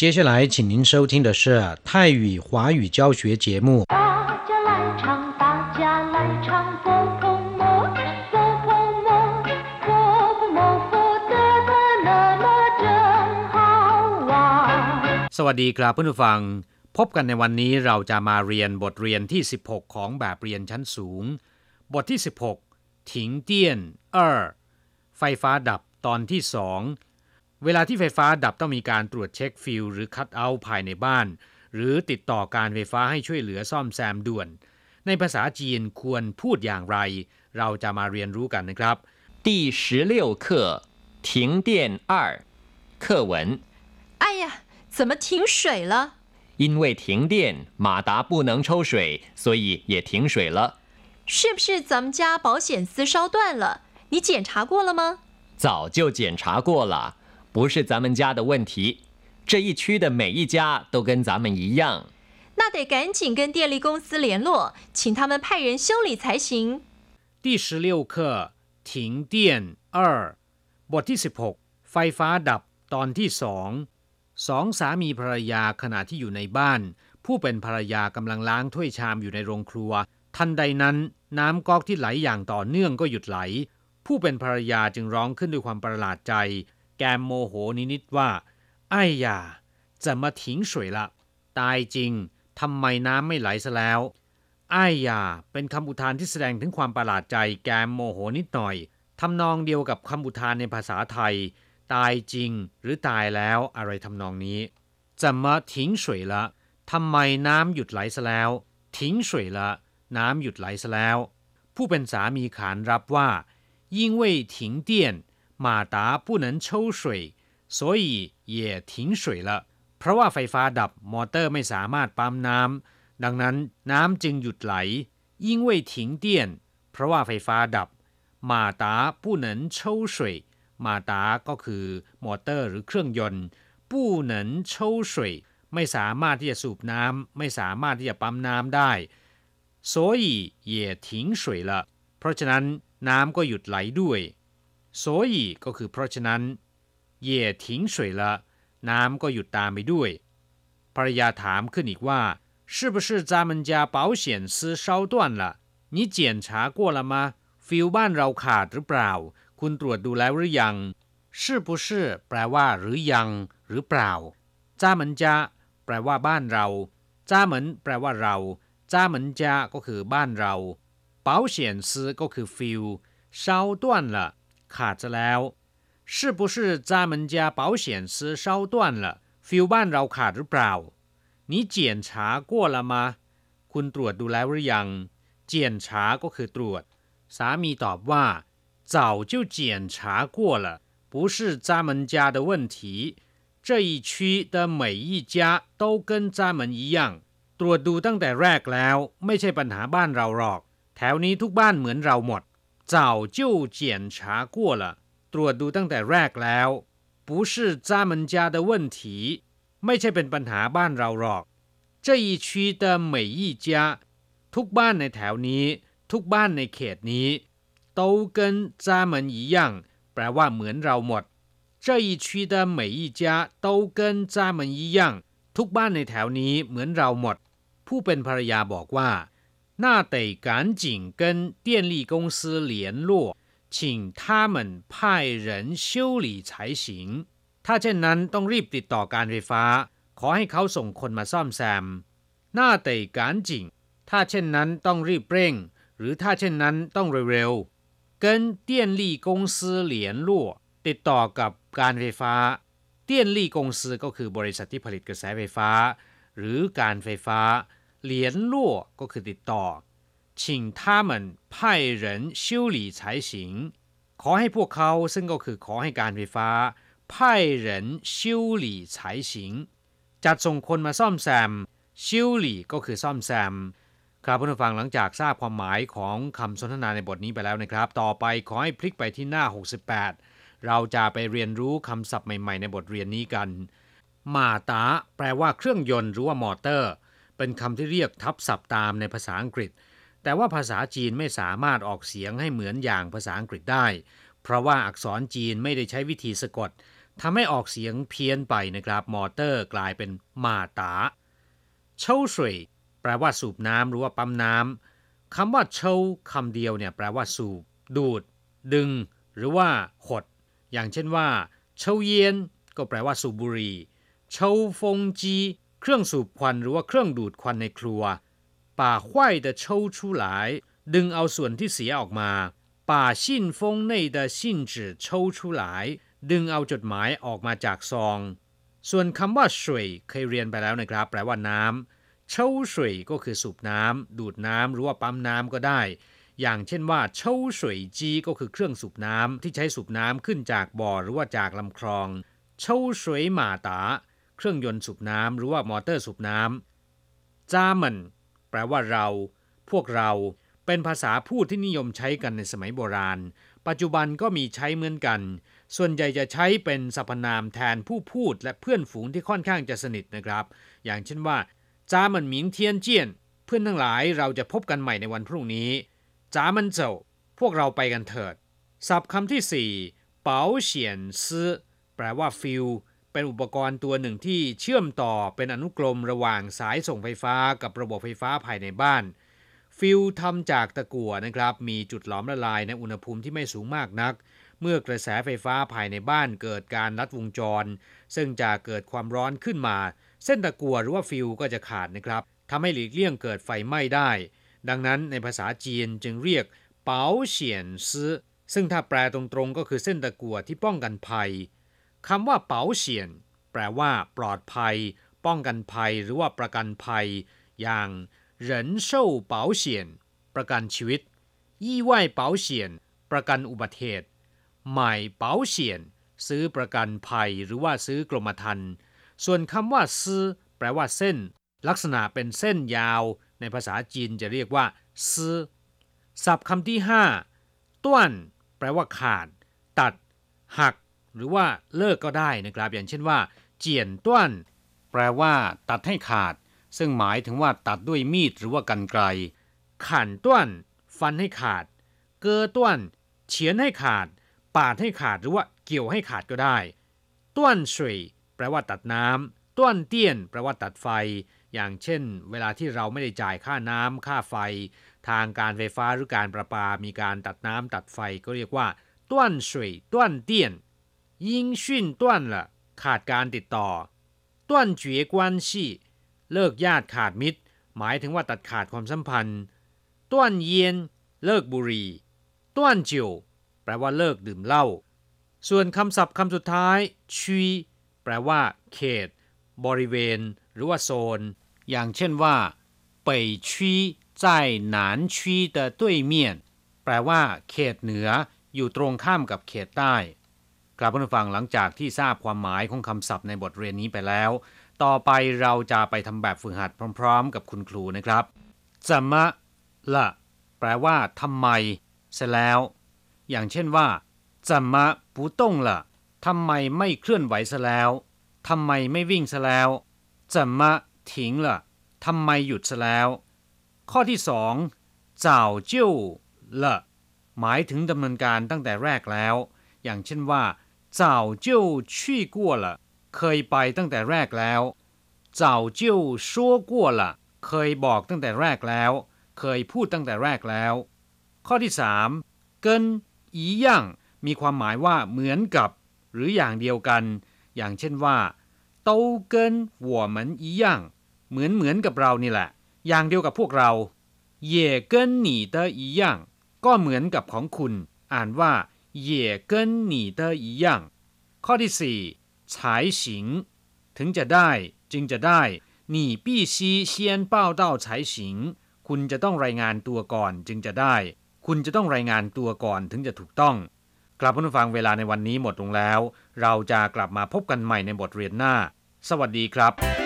接下来，请您收听的是泰语华语教学节目。大家来唱，大家来唱，佛婆摩，佛婆摩，佛婆摩，佛得的那么真好玩。 สวัสดีครับเพื่อนผู้ฟัง พบกันในวันนี้เราจะมาเรียนบทเรียนที่ 16 ของแบบเรียนชั้นสูง บทที่ 16 ถิงเตี้ยนเออไฟฟ้าดับตอนที่ 2 เวลาที่ไฟฟ้าดับต้องมีการตรวจเช็คฟิลหรือคัตเอาภายในบ้าน หรือติดต่อการไฟฟ้าให้ช่วยเหลือซ่อมแซมด่วน ในภาษาจีนควรพูดอย่างไร เราจะมาเรียนรู้กันนะครับ第十六课停电二课文哎呀怎么停水了因为停电马达不能抽水所以也停水了是不是咱们家保险丝烧断了你检查过了吗早就检查过了不是咱们家的问题。这一区的每一家都跟咱们一样。那得赶紧跟电力公司联络，请他们派人修理才行。第十六课停电二บทที่ 16 ไฟฟ้าดับตอนที่สองสองสามีภรรยาขณะที่อยู่ในบ้าน ผู้เป็นภรรยากำลังล้างถ้วยชามอยู่ในโรงครัว ทันใดนั้น น้ำก๊อกที่ไหลอย่างต่อเนื่องก็หยุดไหล ผู้เป็นภรรยาจึงร้องขึ้นด้วยความประหลาดใจ แกมโมโหนิดๆว่า ไอ้ยาจะมาทิ้งสวยละ ตายจริงทำไมน้ำไม่ไหลซะแล้ว ไอ้ยาเป็นคำอุทานที่แสดงถึงความประหลาดใจแกมโมโหนิดหน่อยทำนองเดียวกับคำอุทานในภาษาไทย ตายจริงหรือตายแล้วอะไรทำนองนี้ จะมาทิ้งสวยละทำไมน้ำหยุดไหลซะแล้ว ทิ้งสวยละ น้ำหยุดไหลซะแล้ว ผู้เป็นสามีขานรับว่ายิ่งเว่ยถิงเตี้ยน 马达不能抽水所以也停水了เพราะว่าไฟฟ้าดับมอเตอร์ไม่สามารถปั๊มน้ำ ดังนั้นน้ำจึงหยุดไหล因为停电เพราะว่าไฟฟ้าดับ马达不能抽水มาตาก็คือมอเตอร์หรือเครื่องยนต์不能抽水ไม่สามารถที่จะสูบน้ำไม่สามารถที่จะปั๊มน้ำได้所以也停水了เพราะฉะนั้นน้ำก็หยุดไหลด้วย 所以ก็คือเพราะฉะนั้น也停水了น้ำก็หยุดตามไปด้วย ภรรยาถามขึ้นอีกว่า 是不是咱们家保险丝烧断了你检查过了吗ฟิวบ้านเราขาดหรือเปล่า คุณตรวจดูแล้วหรือยัง是不是แปลว่า หรือยัง หรือเปล่าจ้าเหมือนจะแปลว่าบ้านเราจ้าเหมือนแปลว่าเราจ้าเหมือนจะก็คือบ้านเรา保险丝ก็คือฟิว烧断了 ขาดจะแล้ว是不是咱们家保险丝烧断了ฟิวบ้านเราขาดหรือเปล่า你检查过了吗คุณตรวจดูแล้วหรือยังเจียนฉาก็คือตรวจ สามีตอบว่า早就检查过了不是咱们家的问题这一区的每一家都跟咱们一样ตรวจดูตั้งแต่แรกแล้ว ไม่ใช่ปัญหาบ้านเราหรอก แถวนี้ทุกบ้านเหมือนเราหมด 早就检查过了ตรวจดูตั้งแต่แรกแล้ว不是咱们家的问题ไม่ใช่เป็นปัญหาบ้านเราหรอก这一区的每一家ทุกบ้านในแถวนี้ ทุกบ้านในเขตนี้都跟咱们一样แปลว่าเหมือนเราหมด这一区的每一家都跟咱们一样ทุกบ้านในแถวนี้เหมือนเราหมด ผู้เป็นภรรยาบอกว่า 那得赶紧跟电力公司联络请他们派人修理才行ถ้าเช่นนั้นต้องรีบติดต่อการไฟฟ้า ขอให้เขาส่งคนมาซ่อมแซม那得赶紧ถ้าเช่นนั้นต้องรีบเร่ง หรือถ้าเช่นนั้นต้องเร็วๆ跟电力公司联络ติดต่อกับการไฟฟ้าเตี้ยนลี่กงซือก็คือบริษัทที่ผลิตกระแสไฟฟ้า หรือการไฟฟ้า เหลียนลั่วก็คือติดต่อ请他们派人修理才行ขอให้พวกเขาซึ่งก็คือขอให้การไฟฟ้า派人修理才行จัดส่งคนมาซ่อมแซม修理ก็คือซ่อมแซม ครับผู้ฟังหลังจากทราบความหมายของคำสนทนาในบทนี้ไปแล้วนะครับ ต่อไปขอให้พลิกไปที่หน้า 68 เราจะไปเรียนรู้คำศัพท์ใหม่ๆ ในบทเรียนนี้กัน มาตาแปลว่าเครื่องยนต์หรือว่ามอเตอร์ เป็นคำที่เรียกทับศัพท์ตามในภาษาอังกฤษ แต่ว่าภาษาจีนไม่สามารถออกเสียงให้เหมือนอย่างภาษาอังกฤษได้ เพราะว่าอักษรจีนไม่ได้ใช้วิธีสะกดทำให้ออกเสียงเพี้ยนไปนะครับมอเตอร์กลายเป็นมาตาเช่าสวยแปลว่าสูบน้ำหรือว่าปั๊มน้ำคำว่าเช่าคำเดียวเนี่ยแปลว่าสูบ ดูด ดึง หรือว่าหดอย่างเช่นว่าเช่าเย็นก็แปลว่าสูบบุหรี่เช่าฟงจี เครื่องสูบควันหรือว่าเครื่องดูดควันในครัวป่า坏的抽出来ดึงเอาส่วนที่เสียออกมา把信封内的信纸抽出来ดึงเอาจดหมายออกมาจากซอง ส่วนคำว่าสวยเคยเรียนไปแล้วนะครับ แปลว่าน้ำเช่าสวยก็คือสูบน้ำดูดน้ำหรือว่าปั๊มน้ำก็ได้ อย่างเช่นว่าเช่าสวยจีก็คือเครื่องสูบน้ำที่ใช้สูบน้ำขึ้นจากบ่อหรือว่าจากลำคลองเช่าสวยหมาตา เครื่องยนต์สูบน้ำหรือว่ามอเตอร์สูบน้ำจ้ามันแปลว่าเรา พวกเรา เป็นภาษาพูดที่นิยมใช้กันในสมัยโบราณ ปัจจุบันก็มีใช้เหมือนกัน ส่วนใหญ่จะใช้เป็นสรรพนามแทนผู้พูดและเพื่อนฝูงที่ค่อนข้างจะสนิทนะครับ อย่างเช่นว่า咱们明天见 เพื่อนทั้งหลายเราจะพบกันใหม่ในวันพรุ่งนี้咱们走พวกเราไปกันเถิดศัพท์คำที่สี่保险丝แปลว่าฟิวส์ เป็นอุปกรณ์ตัวหนึ่งที่เชื่อมต่อเป็นอนุกรมระหว่างสายส่งไฟฟ้ากับระบบไฟฟ้าภายในบ้าน ฟิวส์ทำจากตะกั่วนะครับ มีจุดหลอมละลายในอุณหภูมิที่ไม่สูงมากนัก เมื่อกระแสไฟฟ้าภายในบ้านเกิดการลัดวงจร ซึ่งจะเกิดความร้อนขึ้นมา เส้นตะกั่วหรือว่าฟิลก็จะขาดนะครับทำให้หลีกเลี่ยงเกิดไฟไหม้ได้ ดังนั้นในภาษาจีนจึงเรียกเป๋าเฉียนซื้อซึ่งถ้าแปลตรงๆก็คือเส้นตะกั่วที่ป้องกันภัย คำว่าเป๋าเฉียน แปลว่า ปลอดภัย ป้องกันภัยหรือว่าประกันภัย อย่างเหรินเซ่าเป๋าเฉียน ประกันชีวิต ยี่ว่ายเป๋าเฉียน ประกันอุบัติเหตุ ใหม่เป๋าเฉียน ซื้อประกันภัยหรือว่าซื้อกรมธรรม์ส่วนคำว่าซื้อ แปลว่าเส้น ลักษณะเป็นเส้นยาว ในภาษาจีนจะเรียกว่าซื้อศัพท์คำที่ห้าต้วน แปลว่าขาด ตัด หัก หรือว่าเลิกก็ได้นะครับอย่างเช่นว่า เจียนต้วนแปลว่า ตัดให้ขาด ซึ่งหมายถึงว่าตัดด้วยมีดหรือว่ากันไกลขันต้วนฟันให้ขาด เกอต้วนเฉียนให้ขาด ปาดให้ขาดหรือว่าเกี่ยวให้ขาดก็ได้ต้วนสวยแปลว่าตัดน้ำต้วนเตี้ยน แปลว่าตัดไฟ อย่างเช่น เวลาที่เราไม่ได้จ่ายค่าน้ำค่าไฟ ทางการไฟฟ้าหรือการประปา มีการตัดน้ำตัดไฟก็เรียกว่าต้วนสวยต้วนเตี้ยน ยิ่งชุ่นต้วนละขาดการติดต่อ ต้วนเจียกวนชี่เลิกญาติขาดมิตร หมายถึงว่าตัดขาดความสัมพันธ์ ต้วนเย็นเลิกบุหรี่ ต้วนจิวแปลว่าเลิกดื่มเหล้า ส่วนคำศัพท์คำสุดท้ายชีแปลว่า เขต บริเวณ หรือว่าโซน อย่างเช่นว่า北区在南区的对面แปลว่า เขตเหนืออยู่ตรงข้ามกับเขตใต้ กลับผู้ฟังหลังจากที่ทราบความหมายของคำศัพท์ในบทเรียนนี้ไปแล้ว ต่อไปเราจะไปทำแบบฝึกหัดพร้อม ๆ กับคุณครูนะครับจะมะละแปลว่าทำไมเสร็จแล้ว อย่างเช่นว่าจะมะปูต้งละทำไมไม่เคลื่อนไหวซะแล้วทำไมไม่วิ่งซะแล้วจะมะถิงละทำไมหยุดซะแล้ว ข้อที่สองเจ้าเจิ้วละหมายถึงดำเนินการตั้งแต่แรกแล้ว อย่างเช่นว่า 早就去过了เคยไปตั้งแต่แรกแล้ว早就说过了เคยบอกตั้งแต่แรกแล้ว เคยพูดตั้งแต่แรกแล้ว ข้อที่สาม跟一样มีความหมายว่าเหมือนกับ หรืออย่างเดียวกัน อย่างเช่นว่า都跟我们一样เหมือนเหมือนกับเรานี่แหละ อย่างเดียวกับพวกเรา也跟你的一样ก็เหมือนกับของคุณ อ่านว่า 也跟你的一样ข้อที่สี่才行ถึงจะได้ จึงจะได้你必须先报到才行คุณจะต้องรายงานตัวก่อน จึงจะได้ คุณจะต้องรายงานตัวก่อนถึงจะถูกต้อง กลับผู้ฟังเวลาในวันนี้หมดลงแล้ว เราจะกลับมาพบกันใหม่ในบทเรียนหน้า สวัสดีครับ